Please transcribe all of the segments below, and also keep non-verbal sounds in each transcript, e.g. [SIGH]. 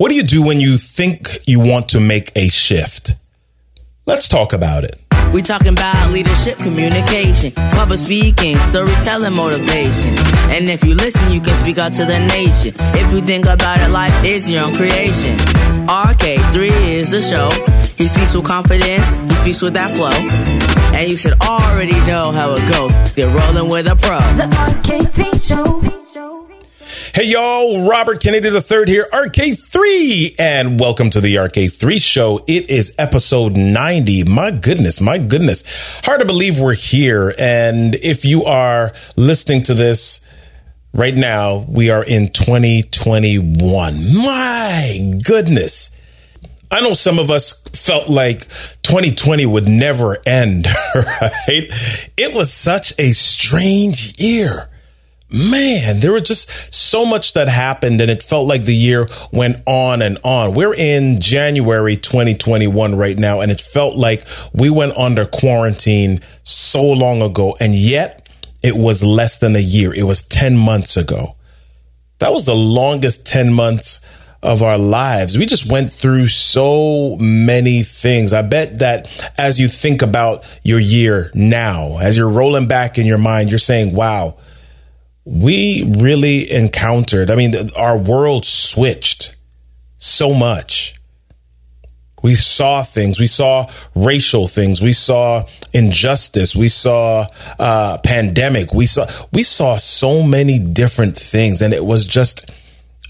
What do you do when you think you want to make a shift? Let's talk about it. We talking about leadership, communication, public speaking, storytelling, motivation. And if you listen, you can speak out to the nation. If you think about it, life is your own creation. RK3 is the show. He speaks with confidence, he speaks with that flow. And you should already know how it goes. They're rolling with a pro. The RK3 Show. Hey y'all, Robert Kennedy III here, RK3, and welcome to the RK3 show. It is episode 90. My goodness, my goodness. Hard to believe we're here. And if you are listening to this right now, we are in 2021. My goodness. I know some of us felt like 2020 would never end, [LAUGHS] right? It was such a strange year man, there was just so much that happened and it felt like the year went on and on. We're in January 2021 right now and it felt like we went under quarantine so long ago and yet it was less than a year. It was 10 months ago. That was the longest 10 months of our lives. We just went through so many things. I bet that as you think about your year now, as you're rolling back in your mind, you're saying, wow, we really encountered, I mean, our world switched so much. We saw things. We saw racial things. We saw injustice. We saw uh, pandemic. We saw we saw so many different things, and it was just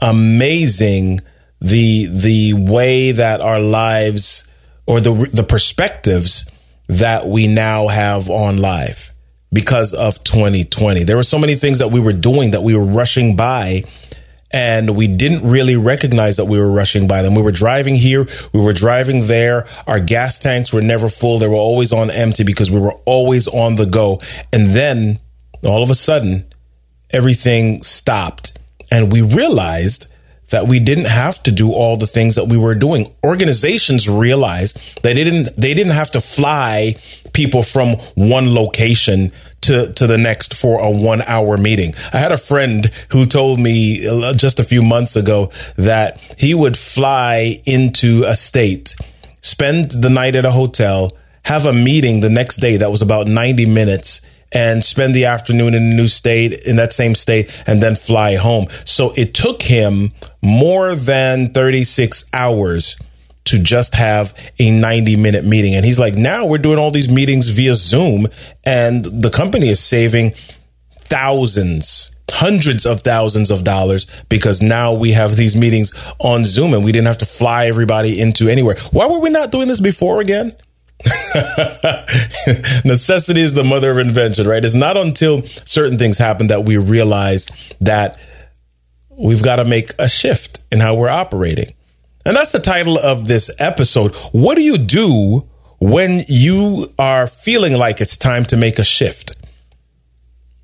amazing the the way that our lives or the the perspectives that we now have on life because of 2020. There were so many things that we were doing that we were rushing by and we didn't really recognize that we were rushing by them. We were driving here, we were driving there. Our gas tanks were never full. They were always on empty because we were always on the go. And then all of a sudden, everything stopped and we realized that we didn't have to do all the things that we were doing. Organizations realized they didn't they didn't have to fly people from one location to to the next for a 1 hour meeting. I had a friend who told me uh, just a few months ago that he would fly into a state, spend the night at a hotel, have a meeting the next day that was about 90 minutes and spend the afternoon in a new state, in that same state, and then fly home. So it took him more than 36 hours to just have a 90 minute meeting. And he's like, now we're doing all these meetings via Zoom, and the company is saving thousands hundreds of thousands of dollars because now we have these meetings on Zoom and we didn't have to fly everybody into anywhere. Why were we not doing this before again? [LAUGHS] Necessity is the mother of invention, right? It's not until certain things happen that we realize that we've got to make a shift in how we're operating. And that's the title of this episode. What do you do when you are feeling like it's time to make a shift?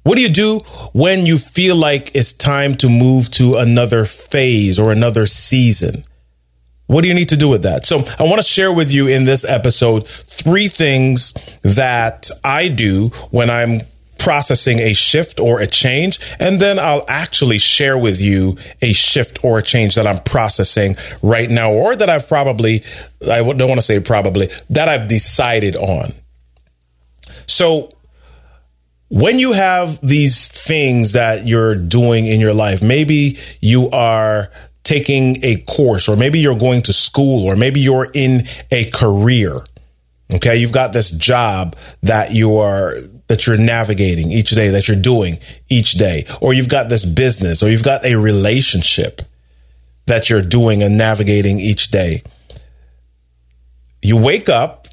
What do you do when you feel like it's time to move to another phase or another season? What do you need to do with that? So I want to share with you in this episode three things that I do when I'm processing a shift or a change. And then I'll actually share with you a shift or a change that I'm processing right now, or that I've probably, I don't want to say probably, that I've decided on. So when you have these things that you're doing in your life, maybe you are taking a course, or maybe you're going to school, or maybe you're in a career. Okay, you've got this job that you are that you're navigating each day, that you're doing each day, or you've got this business, or you've got a relationship that you're doing and navigating each day. You wake up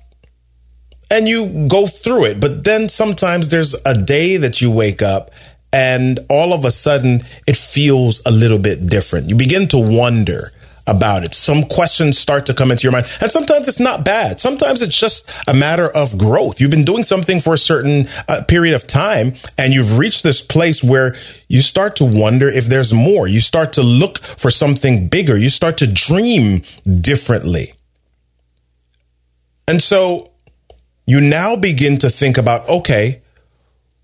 and you go through it, but then sometimes there's a day that you wake up and all of a sudden it feels a little bit different. You begin to wonder about it. Some questions start to come into your mind. And sometimes it's not bad. Sometimes it's just a matter of growth. You've been doing something for a certain uh, period of time and you've reached this place where you start to wonder if there's more. You start to look for something bigger. You start to dream differently. And so you now begin to think about, okay,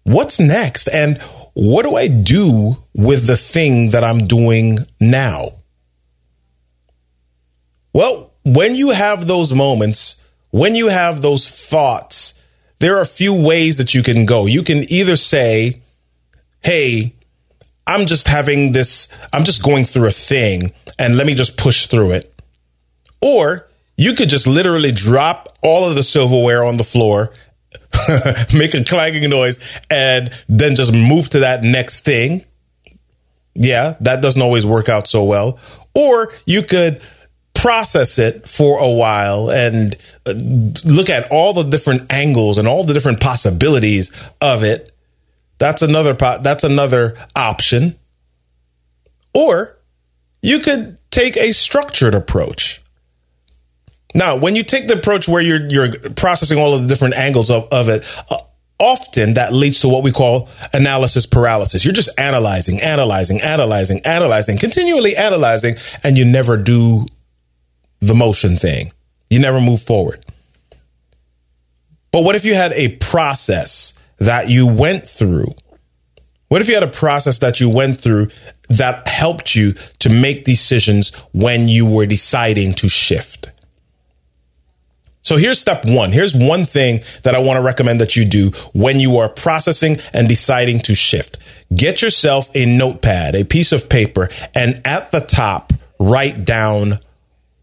what's next? And what do I do with the thing that I'm doing now? Well, when you have those moments, when you have those thoughts, there are a few ways that you can go. You can either say, Hey, I'm just having this, I'm just going through a thing and let me just push through it. Or you could just literally drop all of the silverware on the floor, [LAUGHS] make a clanging noise, and then just move to that next thing. Yeah, that doesn't always work out so well. Or you could process it for a while and uh, look at all the different angles and all the different possibilities of it. That's another po- that's another option. Or you could take a structured approach. Now, when you take the approach where you're you're processing all of the different angles of, of it, uh, often that leads to what we call analysis paralysis. You're just analyzing, analyzing, analyzing, analyzing, continually analyzing, and you never do the motion thing. You never move forward. But what if you had a process that you went through? What if you had a process that you went through that helped you to make decisions when you were deciding to shift? So here's step one. Here's one thing that I want to recommend that you do when you are processing and deciding to shift. Get yourself a notepad, a piece of paper, and at the top, write down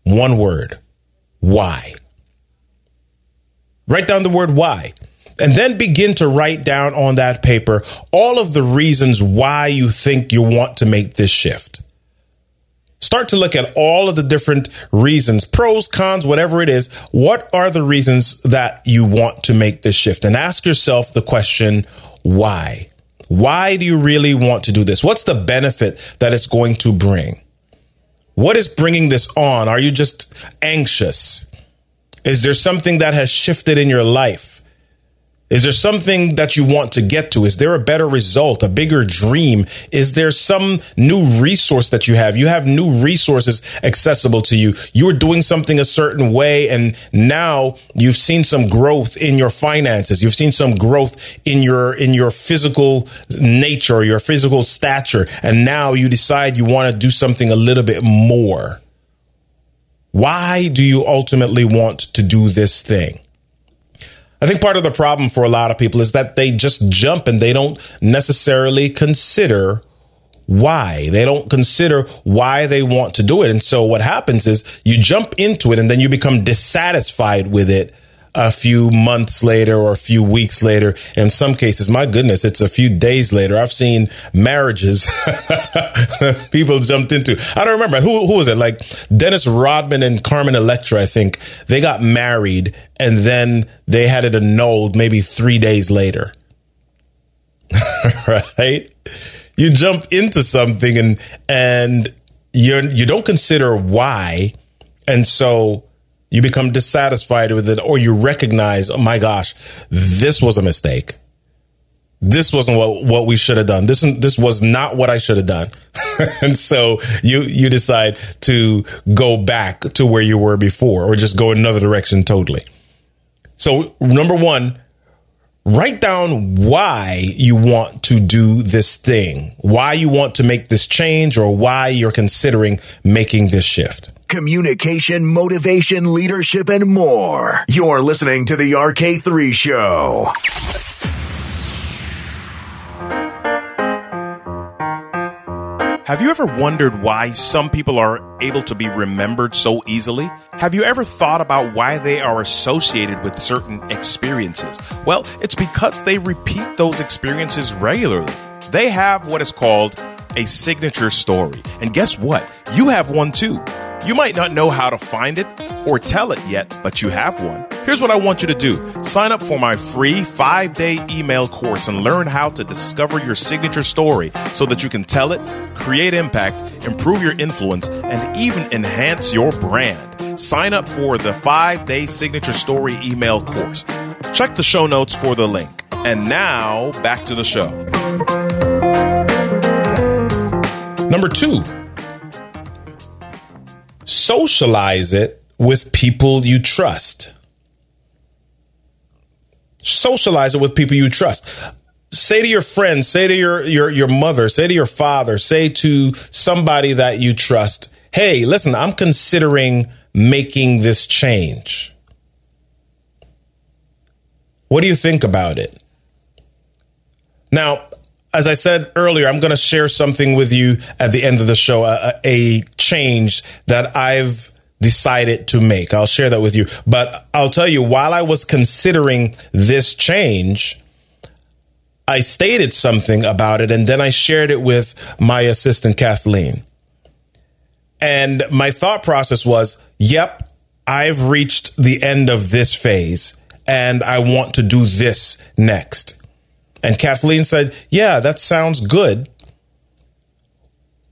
one word. Why? Write down the word why. And then begin to write down on that paper all of the reasons why you think you want to make this shift. Start to look at all of the different reasons, pros, cons, whatever it is. What are the reasons that you want to make this shift? And ask yourself the question, why? Why do you really want to do this? What's the benefit that it's going to bring? What is bringing this on? Are you just anxious? Is there something that has shifted in your life? Is there something that you want to get to? Is there a better result, a bigger dream? Is there some new resource that you have? You have new resources accessible to you. You were doing something a certain way and now you've seen some growth in your finances. You've seen some growth in your, in your physical nature, your physical stature. And now you decide you want to do something a little bit more. Why do you ultimately want to do this thing? I think part of the problem for a lot of people is that they just jump and they don't necessarily consider why. They don't consider why they want to do it. And so what happens is you jump into it and then you become dissatisfied with it a few months later or a few weeks later. In some cases, my goodness, it's a few days later. I've seen marriages [LAUGHS] people jumped into. I don't remember who who was it? Like Dennis Rodman and Carmen Electra, I think. They got married and then they had it annulled maybe 3 days later. [LAUGHS] right? You jump into something and and you're you don't consider why. And so you become dissatisfied with it or you recognize, oh my gosh, this was a mistake. This wasn't what, what we should have done. This, this was not what I should have done. [LAUGHS] and so you, you decide to go back to where you were before or just go another direction totally. So number one, write down why you want to do this thing, why you want to make this change or why you're considering making this shift communication, motivation, leadership, and more. You're listening to the RK3 Show. Have you ever wondered why some people are able to be remembered so easily? Have you ever thought about why they are associated with certain experiences? Well, it's because they repeat those experiences regularly. They have what is called a signature story. And guess what? You have one too. You might not know how to find it or tell it yet, but you have one. Here's what I want you to do sign up for my free five day email course and learn how to discover your signature story so that you can tell it, create impact, improve your influence, and even enhance your brand. Sign up for the five day signature story email course. Check the show notes for the link. And now back to the show. Number two, socialize it with people you trust. Socialize it with people you trust. Say to your friends, say to your, your, your mother, say to your father, say to somebody that you trust, hey, listen, I'm considering making this change. What do you think about it? Now, as I said earlier, I'm going to share something with you at the end of the show, a, a, change that I've decided to make. I'll share that with you. But I'll tell you, while I was considering this change, I stated something about it and then I shared it with my assistant, Kathleen. And my thought process was, yep, I've reached the end of this phase and I want to do this next. And Kathleen said, Yeah, that sounds good.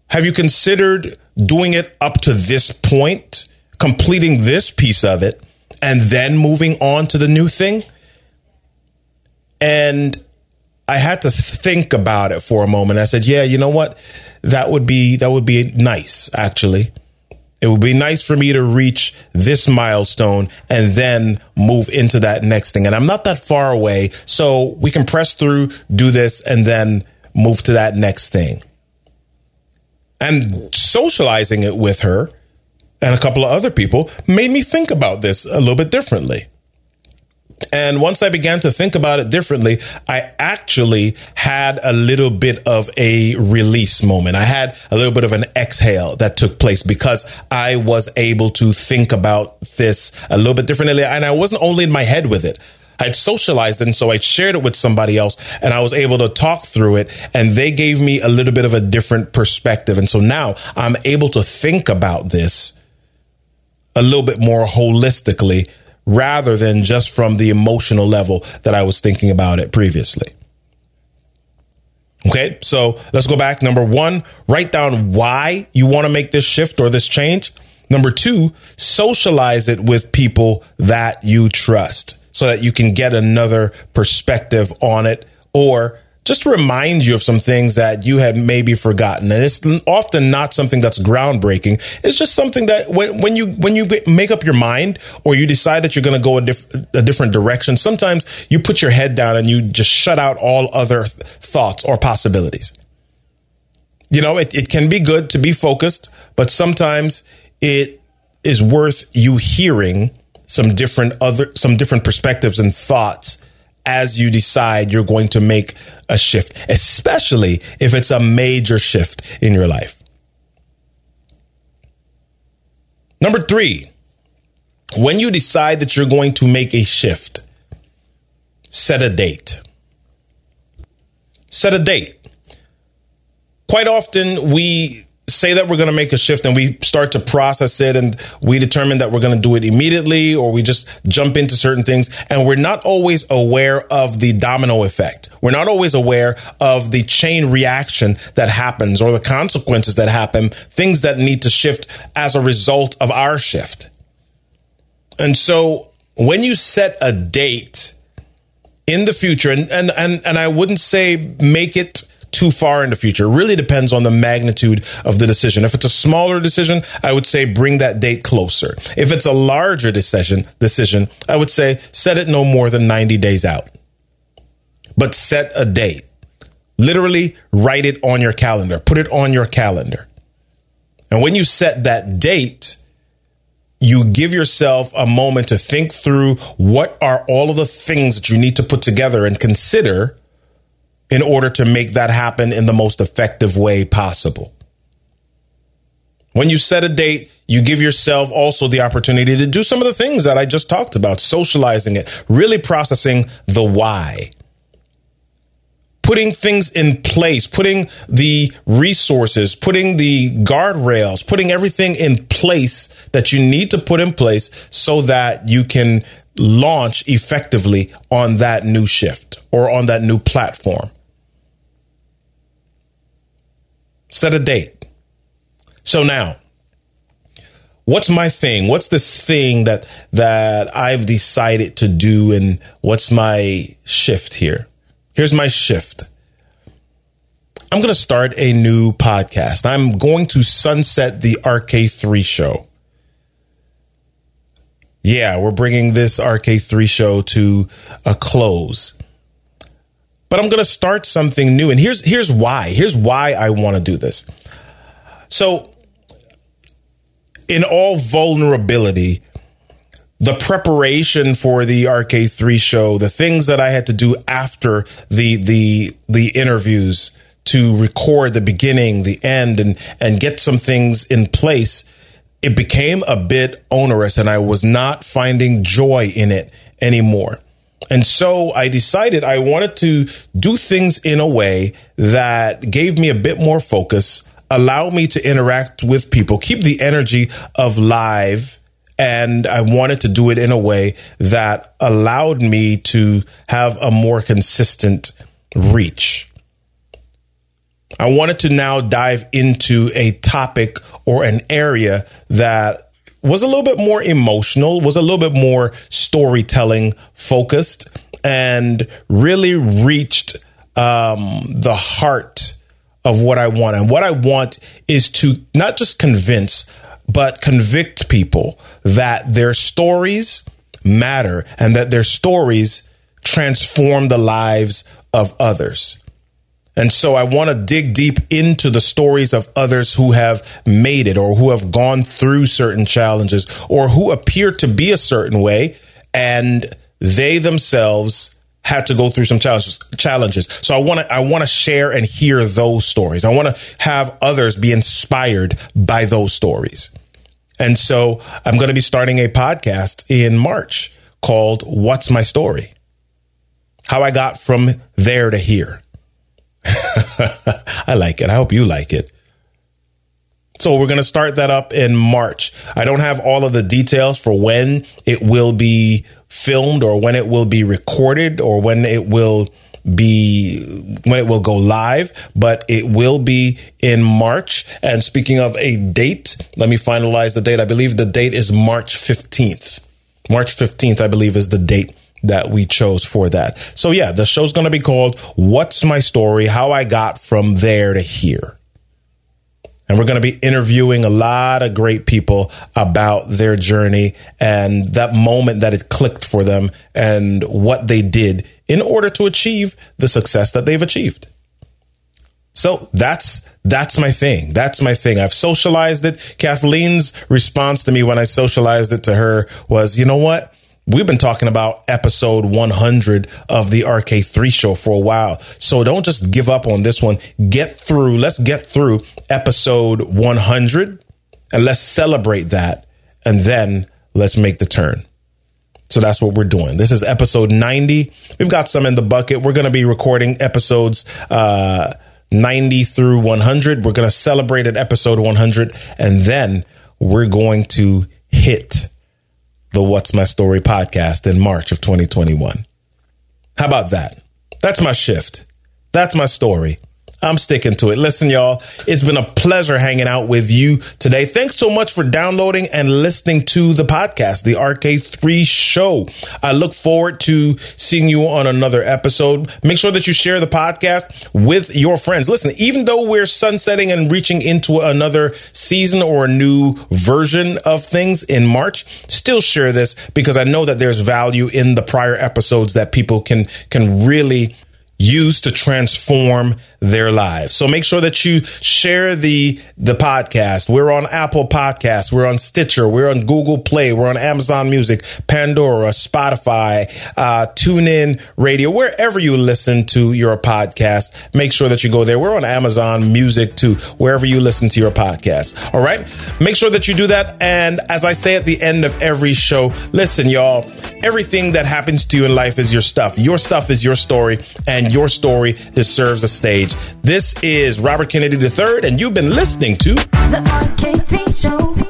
Have you considered doing it up to this point, completing this piece of it, and then moving on to the new thing? And I had to think about it for a moment. I said, "Yeah, you know what? That would be that would be nice actually." It would be nice for me to reach this milestone and then move into that next thing. And I'm not that far away. So we can press through, do this, and then move to that next thing. And socializing it with her and a couple of other people made me think about this a little bit differently. And once I began to think about it differently, I actually had a little bit of a release moment. I had a little bit of an exhale that took place because I was able to think about this a little bit differently. And I wasn't only in my head with it. I'd socialized it and so I shared it with somebody else and I was able to talk through it and they gave me a little bit of a different perspective. And so now I'm able to think about this a little bit more holistically rather than just from the emotional level that I was thinking about it previously. Okay, so let's go back. Number one, write down why you want to make this shift or this change. Number two, socialize it with people that you trust so that you can get another perspective on it or just to remind you of some things that you had maybe forgotten. And it's often not something that's groundbreaking. It's just something that when, when you when you make up your mind or you decide that you're going to go a, diff- a different direction, sometimes you put your head down and you just shut out all other th- thoughts or possibilities. You know, it, it can be good to be focused, but sometimes it is worth you hearing some different other some different perspectives and thoughts as you decide you're going to make a shift, especially if it's a major shift in your life. Number three, when you decide that you're going to make a shift, set a date. Set a date. Quite often, we say that we're going to make a shift and we start to process it and we determine that we're going to do it immediately or we just jump into certain things and we're not always aware of the domino effect. We're not always aware of the chain reaction that happens or the consequences that happen, things that need to shift as a result of our shift. And so when you set a date in the future and and and, and I wouldn't say make it too far in the future. It really depends on the magnitude of the decision. If it's a smaller decision, I would say bring that date closer. If it's a larger decision, decision, I would say set it no more than 90 days out. But set a date. Literally write it on your calendar. Put it on your calendar. And when you set that date, you give yourself a moment to think through what are all of the things that you need to put together and consider in order to make that happen in the most effective way possible. When you set a date, you give yourself also the opportunity to do some of the things that I just talked about, socializing it, really processing the why. Putting things in place, putting the resources, putting the guardrails, putting everything in place that you need to put in place so that you can launch effectively on that new shift or on that new platform. Set a date. So now, what's my thing? What's this thing that that I've decided to do and what's my shift here? Here's my shift. I'm going to start a new podcast. I'm going to sunset the RK3 show. Yeah, we're bringing this RK3 show to a close but I'm going to start something new. And here's here's why. Here's why I want to do this. So in all vulnerability, the preparation for the RK3 show, the things that I had to do after the the the interviews to record the beginning, the end, and and get some things in place, it became a bit onerous, and I was not finding joy in it anymore. And so I decided I wanted to do things in a way that gave me a bit more focus, allow me to interact with people, keep the energy of live. And I wanted to do it in a way that allowed me to have a more consistent reach. I wanted to now dive into a topic or an area that was a little bit more emotional, was a little bit more storytelling focused, and really reached um, the heart of what I want. And what I want is to not just convince, but convict people that their stories matter and that their stories transform the lives of others. And so I want to dig deep into the stories of others who have made it or who have gone through certain challenges or who appear to be a certain way and they themselves had to go through some challenges challenges. So I want to I want to share and hear those stories. I want to have others be inspired by those stories. And so I'm going to be starting a podcast in March called What's My Story? How I got from there to here. [LAUGHS] I like it. I hope you like it. So we're going to start that up in March. I don't have all of the details for when it will be filmed or when it will be recorded or when it will be when it will go live, but it will be in March. And speaking of a date, let me finalize the date. I believe the date is March 15th. March 15th, I believe, is the date that we chose for that. So yeah, the show's going to be called What's My Story? How I Got From There to Here. And we're going to be interviewing a lot of great people about their journey and that moment that it clicked for them and what they did in order to achieve the success that they've achieved. So that's that's my thing. That's my thing. I've socialized it. Kathleen's response to me when I socialized it to her was, "You know what? We've been talking about episode 100 of the RK3 show for a while. So don't just give up on this one. Get through, let's get through episode 100 and let's celebrate that. And then let's make the turn. So that's what we're doing. This is episode 90. We've got some in the bucket. We're going to be recording episodes, uh, 90 through 100. We're going to celebrate at episode 100 and then we're going to hit the What's My Story podcast in March of 2021. How about that? That's my shift. That's my story. I'm sticking to it. Listen, y'all, it's been a pleasure hanging out with you today. Thanks so much for downloading and listening to the podcast, the RK3 show. I look forward to seeing you on another episode. Make sure that you share the podcast with your friends. Listen, even though we're sunsetting and reaching into another season or a new version of things in March, still share this because I know that there's value in the prior episodes that people can, can really use to transform their lives. So make sure that you share the the podcast. We're on Apple Podcasts, we're on Stitcher, we're on Google Play, we're on Amazon Music, Pandora, Spotify, uh, TuneIn Radio, wherever you listen to your podcast. Make sure that you go there. We're on Amazon Music too, wherever you listen to your podcast. All right, make sure that you do that. And as I say at the end of every show, listen, y'all. Everything that happens to you in life is your stuff. Your stuff is your story, and your story deserves a stage. This is Robert Kennedy III, and you've been listening to The RK3 Show.